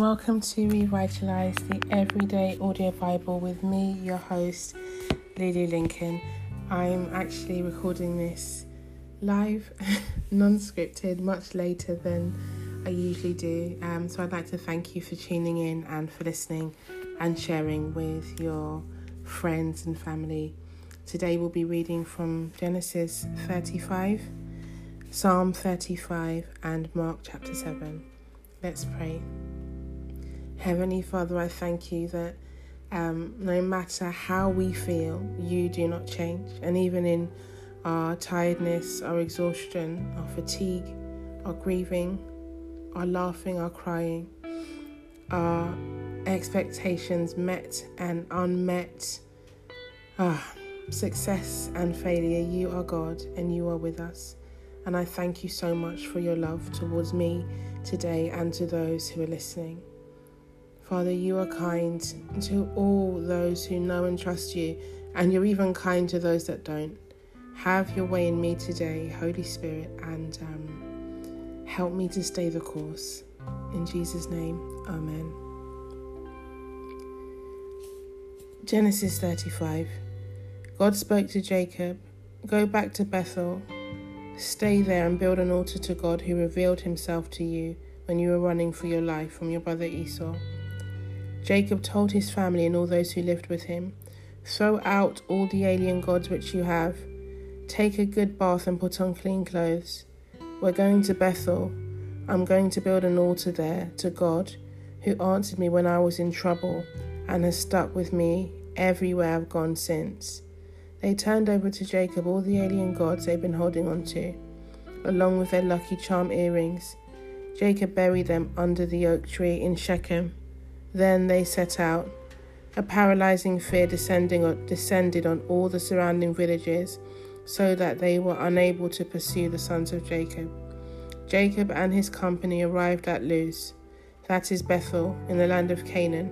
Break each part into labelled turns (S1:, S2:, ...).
S1: Welcome to Revitalize the Everyday Audio Bible with me, your host, Lily Lincoln. I'm actually recording this live, non scripted, much later than I usually do. Um, so I'd like to thank you for tuning in and for listening and sharing with your friends and family. Today we'll be reading from Genesis 35, Psalm 35, and Mark chapter 7. Let's pray. Heavenly Father, I thank you that um, no matter how we feel, you do not change. And even in our tiredness, our exhaustion, our fatigue, our grieving, our laughing, our crying, our expectations met and unmet, ah, success and failure, you are God and you are with us. And I thank you so much for your love towards me today and to those who are listening. Father, you are kind to all those who know and trust you, and you're even kind to those that don't. Have your way in me today, Holy Spirit, and um, help me to stay the course. In Jesus' name, Amen. Genesis 35 God spoke to Jacob Go back to Bethel Stay there and build an altar to God who revealed himself to you when you were running for your life from your brother Esau. Jacob told his family and all those who lived with him Throw out all the alien gods which you have. Take a good bath and put on clean clothes. We're going to Bethel. I'm going to build an altar there to God who answered me when I was in trouble and has stuck with me everywhere I've gone since. They turned over to Jacob all the alien gods they'd been holding on to, along with their lucky charm earrings. Jacob buried them under the oak tree in Shechem. Then they set out. A paralyzing fear descending descended on all the surrounding villages, so that they were unable to pursue the sons of Jacob. Jacob and his company arrived at Luz, that is Bethel, in the land of Canaan.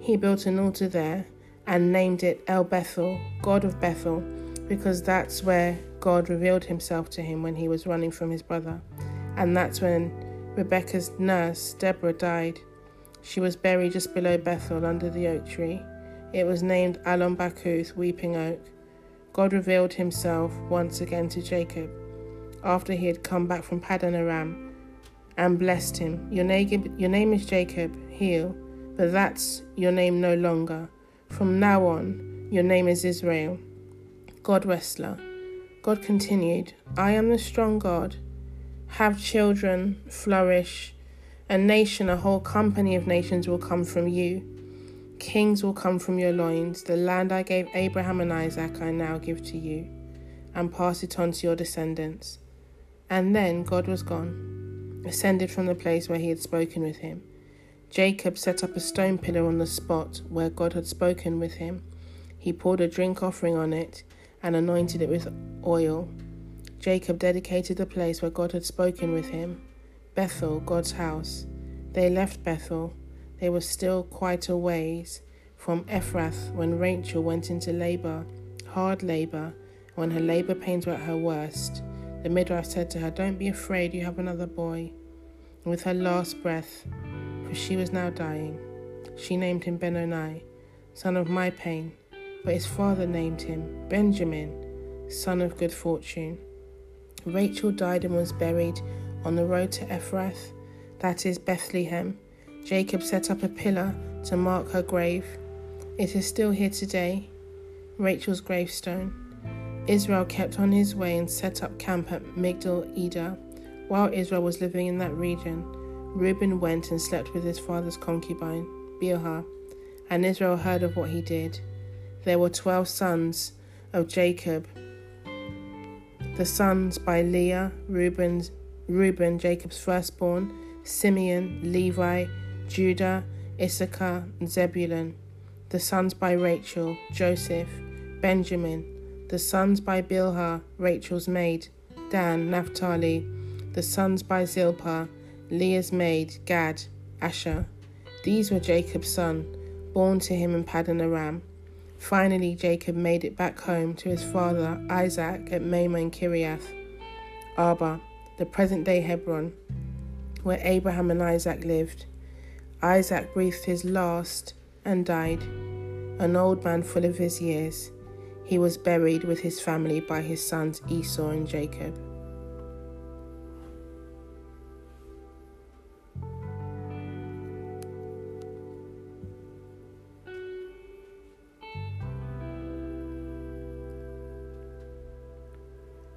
S1: He built an altar there and named it El Bethel, God of Bethel, because that's where God revealed himself to him when he was running from his brother. And that's when Rebecca's nurse, Deborah, died. She was buried just below Bethel under the oak tree. It was named Allon Bachuth, Weeping Oak. God revealed himself once again to Jacob after he had come back from Paddan Aram and blessed him. Your name, your name is Jacob, Heel, but that's your name no longer. From now on, your name is Israel, God wrestler. God continued, I am the strong God. Have children, flourish. A nation, a whole company of nations will come from you. Kings will come from your loins. The land I gave Abraham and Isaac, I now give to you, and pass it on to your descendants. And then God was gone, ascended from the place where he had spoken with him. Jacob set up a stone pillar on the spot where God had spoken with him. He poured a drink offering on it and anointed it with oil. Jacob dedicated the place where God had spoken with him, Bethel, God's house. They left Bethel. They were still quite a ways from Ephrath when Rachel went into labor, hard labor, when her labor pains were at her worst. The midwife said to her, Don't be afraid, you have another boy. And with her last breath, for she was now dying. She named him Benoni, son of my pain, but his father named him Benjamin, son of good fortune. Rachel died and was buried on the road to Ephrath, that is Bethlehem. Jacob set up a pillar to mark her grave. It is still here today, Rachel's gravestone. Israel kept on his way and set up camp at Migdal Eder. While Israel was living in that region, Reuben went and slept with his father's concubine, Bilhah, and Israel heard of what he did. There were twelve sons of Jacob. The sons by Leah, Reuben, Reuben, Jacob's firstborn, Simeon, Levi, Judah, Issachar, and Zebulun. The sons by Rachel, Joseph, Benjamin. The sons by Bilhah, Rachel's maid, Dan, Naphtali. The sons by Zilpah, Leah's maid, Gad, Asher. These were Jacob's sons, born to him in Paddan Aram. Finally, Jacob made it back home to his father Isaac at Mamre and Kiriath Arba, the present day Hebron, where Abraham and Isaac lived. Isaac breathed his last and died, an old man full of his years. He was buried with his family by his sons Esau and Jacob.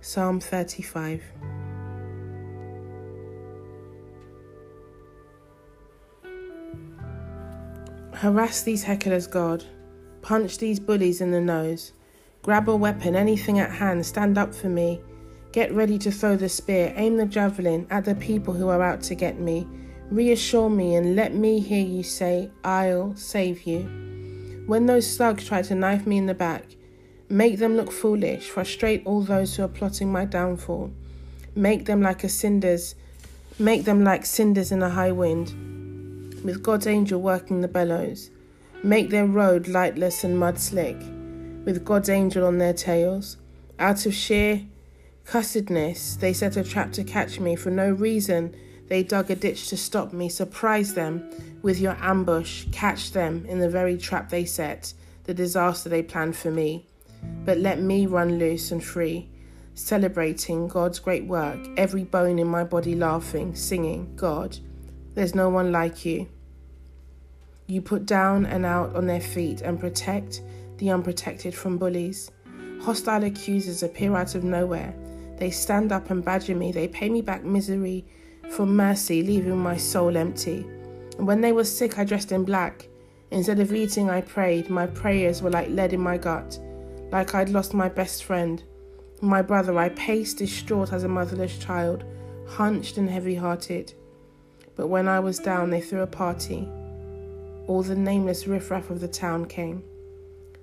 S1: Psalm 35 Harass these hecklers, God. Punch these bullies in the nose. Grab a weapon, anything at hand, stand up for me. Get ready to throw the spear, aim the javelin at the people who are out to get me. Reassure me and let me hear you say, I'll save you. When those thugs try to knife me in the back, Make them look foolish, frustrate all those who are plotting my downfall. Make them like a cinders, make them like cinders in a high wind, with God's angel working the bellows. Make their road lightless and mud slick, with God's angel on their tails. Out of sheer cussedness, they set a trap to catch me. For no reason, they dug a ditch to stop me. Surprise them with your ambush, catch them in the very trap they set, the disaster they planned for me but let me run loose and free, celebrating God's great work, every bone in my body laughing, singing, God, there's no one like you. You put down and out on their feet and protect the unprotected from bullies. Hostile accusers appear out of nowhere. They stand up and badger me. They pay me back misery for mercy, leaving my soul empty. And when they were sick, I dressed in black. Instead of eating, I prayed. My prayers were like lead in my gut like I'd lost my best friend. My brother, I paced distraught as a motherless child, hunched and heavy hearted. But when I was down, they threw a party. All the nameless riffraff of the town came,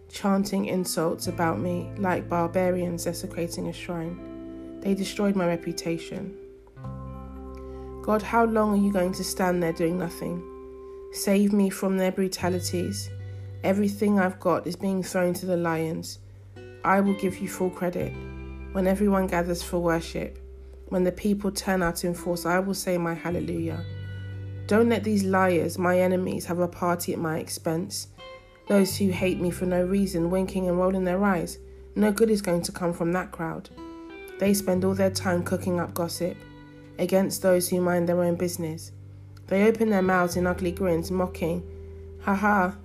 S1: chanting insults about me like barbarians desecrating a shrine. They destroyed my reputation. God, how long are you going to stand there doing nothing? Save me from their brutalities. Everything I've got is being thrown to the lions. I will give you full credit. When everyone gathers for worship, when the people turn out in force, I will say my hallelujah. Don't let these liars, my enemies, have a party at my expense. Those who hate me for no reason, winking and rolling their eyes. No good is going to come from that crowd. They spend all their time cooking up gossip against those who mind their own business. They open their mouths in ugly grins, mocking, Ha ha,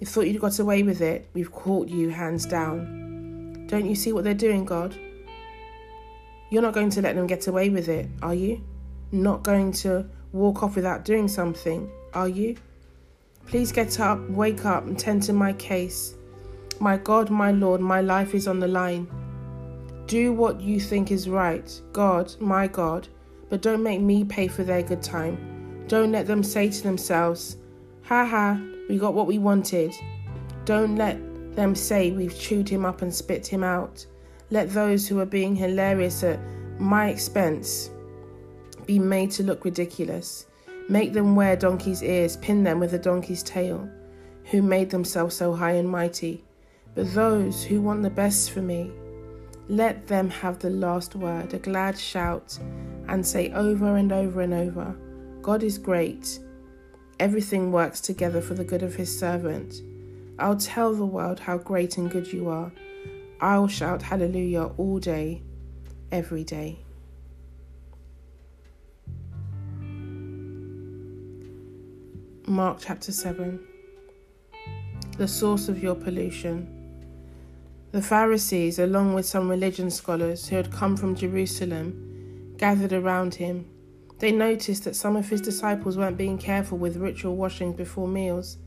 S1: you thought you'd got away with it. We've caught you hands down. Don't you see what they're doing, God? You're not going to let them get away with it, are you? Not going to walk off without doing something, are you? Please get up, wake up, and tend to my case. My God, my Lord, my life is on the line. Do what you think is right, God, my God, but don't make me pay for their good time. Don't let them say to themselves, Ha ha, we got what we wanted. Don't let them say we've chewed him up and spit him out. Let those who are being hilarious at my expense be made to look ridiculous. Make them wear donkey's ears, pin them with a donkey's tail, who made themselves so high and mighty. But those who want the best for me, let them have the last word, a glad shout, and say over and over and over God is great. Everything works together for the good of his servant. I'll tell the world how great and good you are. I'll shout hallelujah all day, every day. Mark chapter 7 The source of your pollution. The Pharisees, along with some religion scholars who had come from Jerusalem, gathered around him. They noticed that some of his disciples weren't being careful with ritual washings before meals.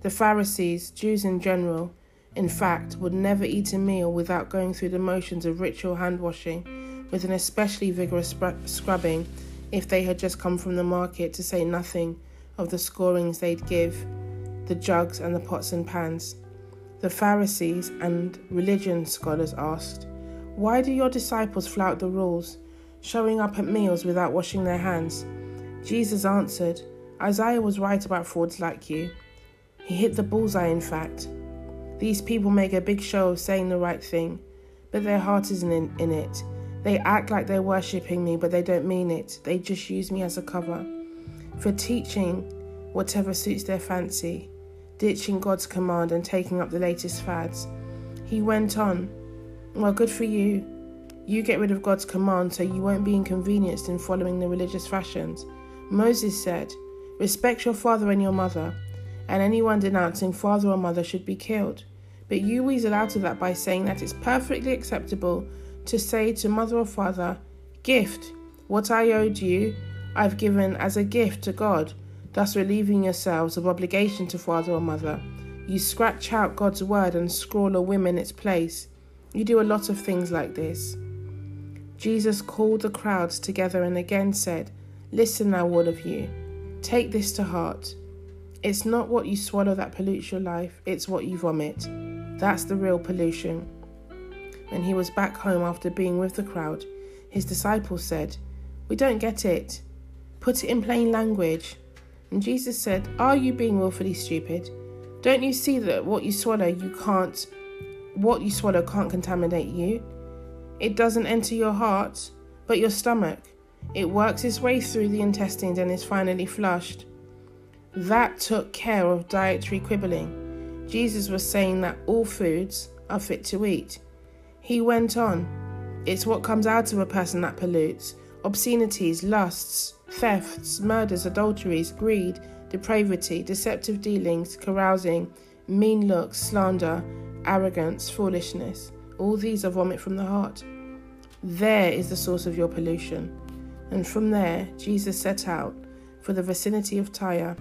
S1: The Pharisees, Jews in general, in fact, would never eat a meal without going through the motions of ritual hand washing, with an especially vigorous scrubbing if they had just come from the market, to say nothing of the scorings they'd give the jugs and the pots and pans. The Pharisees and religion scholars asked, Why do your disciples flout the rules, showing up at meals without washing their hands? Jesus answered, Isaiah was right about frauds like you. He hit the bullseye, in fact. These people make a big show of saying the right thing, but their heart isn't in, in it. They act like they're worshipping me, but they don't mean it. They just use me as a cover. For teaching whatever suits their fancy, ditching God's command and taking up the latest fads. He went on, Well, good for you. You get rid of God's command so you won't be inconvenienced in following the religious fashions. Moses said, Respect your father and your mother, and anyone denouncing father or mother should be killed. But you weasel out of that by saying that it's perfectly acceptable to say to mother or father, Gift, what I owed you, I've given as a gift to God, thus relieving yourselves of obligation to father or mother. You scratch out God's word and scrawl a whim in its place. You do a lot of things like this. Jesus called the crowds together and again said, Listen now, all of you. Take this to heart. It's not what you swallow that pollutes your life, it's what you vomit. That's the real pollution. When he was back home after being with the crowd, his disciples said, We don't get it. Put it in plain language. And Jesus said, Are you being willfully stupid? Don't you see that what you swallow, you can't, what you swallow can't contaminate you? It doesn't enter your heart, but your stomach. It works its way through the intestines and is finally flushed. That took care of dietary quibbling. Jesus was saying that all foods are fit to eat. He went on, It's what comes out of a person that pollutes obscenities, lusts, thefts, murders, adulteries, greed, depravity, deceptive dealings, carousing, mean looks, slander, arrogance, foolishness. All these are vomit from the heart. There is the source of your pollution. And from there, Jesus set out for the vicinity of Tyre.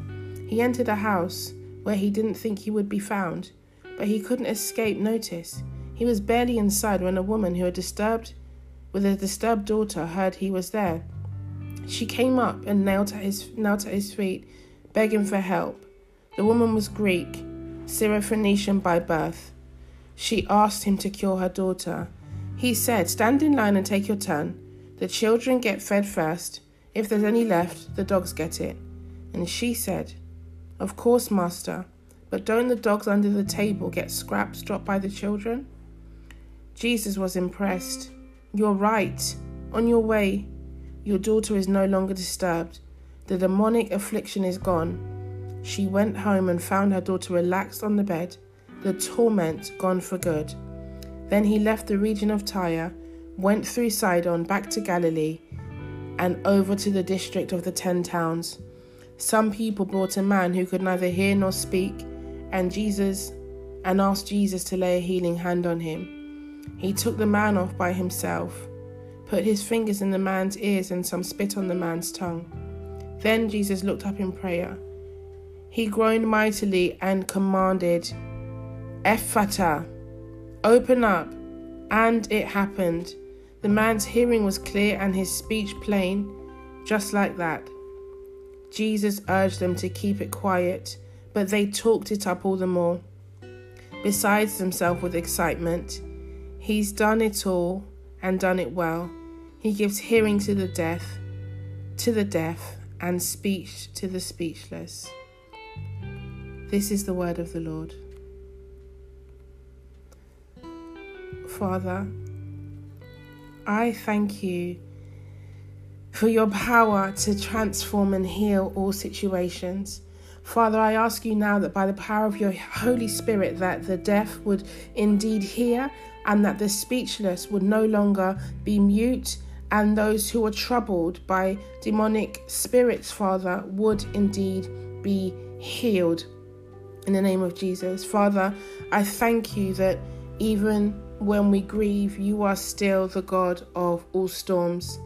S1: He entered a house where he didn't think he would be found, but he couldn't escape notice. He was barely inside when a woman who had disturbed with a disturbed daughter heard he was there. She came up and knelt at his knelt at his feet, begging for help. The woman was Greek, Syrophoenician by birth. She asked him to cure her daughter. He said, Stand in line and take your turn. The children get fed first. If there's any left, the dogs get it. And she said, Of course, master, but don't the dogs under the table get scraps dropped by the children? Jesus was impressed. You're right. On your way. Your daughter is no longer disturbed. The demonic affliction is gone. She went home and found her daughter relaxed on the bed, the torment gone for good. Then he left the region of Tyre, went through Sidon back to Galilee, and over to the district of the Ten Towns. Some people brought a man who could neither hear nor speak, and Jesus and asked Jesus to lay a healing hand on him. He took the man off by himself put his fingers in the man's ears and some spit on the man's tongue. Then Jesus looked up in prayer. He groaned mightily and commanded, Ephphatha, open up. And it happened. The man's hearing was clear and his speech plain, just like that. Jesus urged them to keep it quiet, but they talked it up all the more. Besides themselves with excitement, he's done it all and done it well. He gives hearing to the deaf, to the deaf, and speech to the speechless. This is the word of the Lord. Father, I thank you for your power to transform and heal all situations. Father, I ask you now that by the power of your Holy Spirit that the deaf would indeed hear and that the speechless would no longer be mute and those who are troubled by demonic spirits, Father, would indeed be healed. In the name of Jesus. Father, I thank you that even when we grieve, you are still the God of all storms.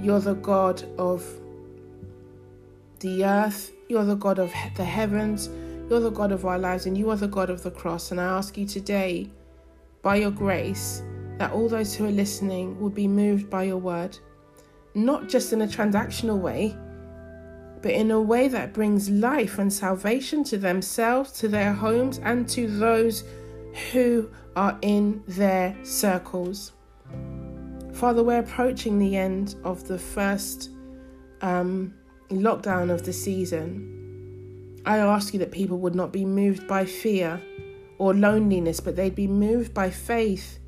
S1: You're the God of the earth, you're the God of the heavens, you're the God of our lives, and you are the God of the cross. And I ask you today, by your grace, that all those who are listening will be moved by your word, not just in a transactional way, but in a way that brings life and salvation to themselves, to their homes, and to those who are in their circles. Father, we're approaching the end of the first um, lockdown of the season. I ask you that people would not be moved by fear or loneliness, but they'd be moved by faith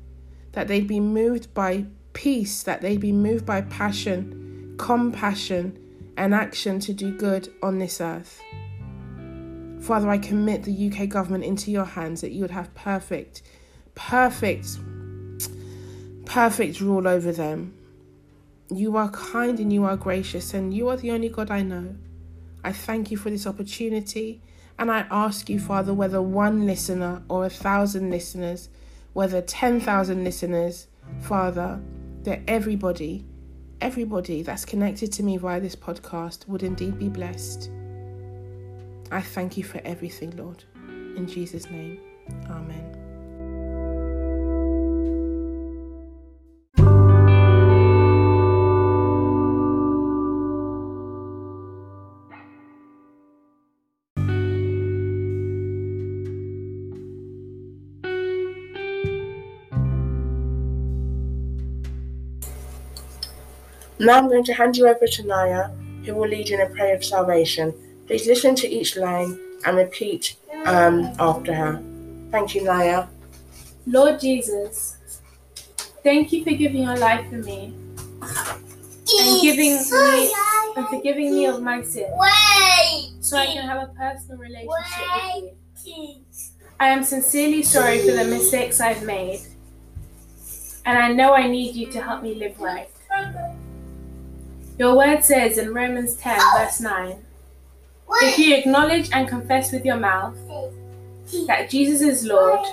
S1: that they'd be moved by peace, that they'd be moved by passion, compassion, and action to do good on this earth. Father, I commit the UK government into your hands that you would have perfect, perfect, perfect rule over them. You are kind and you are gracious, and you are the only God I know. I thank you for this opportunity, and I ask you, Father, whether one listener or a thousand listeners, whether 10,000 listeners, Father, that everybody, everybody that's connected to me via this podcast would indeed be blessed. I thank you for everything, Lord. In Jesus' name, Amen. Now I'm going to hand you over to Naya, who will lead you in a prayer of salvation. Please listen to each line and repeat um, after her. Thank you, Naya.
S2: Lord Jesus, thank you for giving your life for me and giving me and forgiving me of my sin, so I can have a personal relationship with you. I am sincerely sorry for the mistakes I've made, and I know I need you to help me live right. Your word says in Romans 10, verse 9 If you acknowledge and confess with your mouth that Jesus is Lord,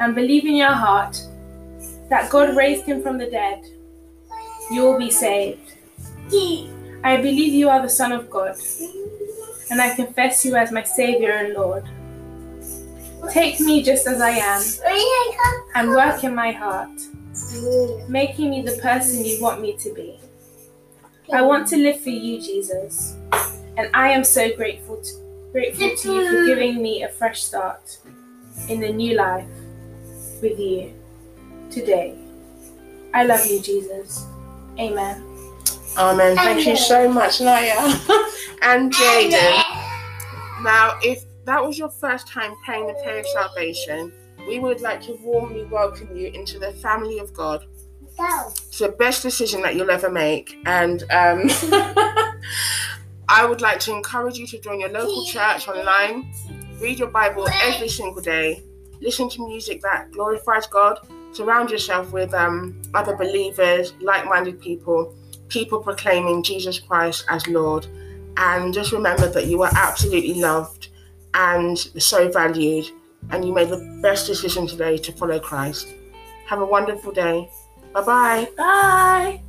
S2: and believe in your heart that God raised him from the dead, you will be saved. I believe you are the Son of God, and I confess you as my Savior and Lord. Take me just as I am and work in my heart, making me the person you want me to be. I want to live for you, Jesus, and I am so grateful to, grateful to you for giving me a fresh start in the new life with you today. I love you, Jesus. Amen.
S1: Amen. Thank you so much, Naya and Jaden. Now, if that was your first time praying the prayer of salvation, we would like to warmly welcome you into the family of God. It's the best decision that you'll ever make, and um, I would like to encourage you to join your local church online, read your Bible every single day, listen to music that glorifies God, surround yourself with um, other believers, like minded people, people proclaiming Jesus Christ as Lord. And just remember that you are absolutely loved and so valued, and you made the best decision today to follow Christ. Have a wonderful day. Bye-bye.
S2: Bye.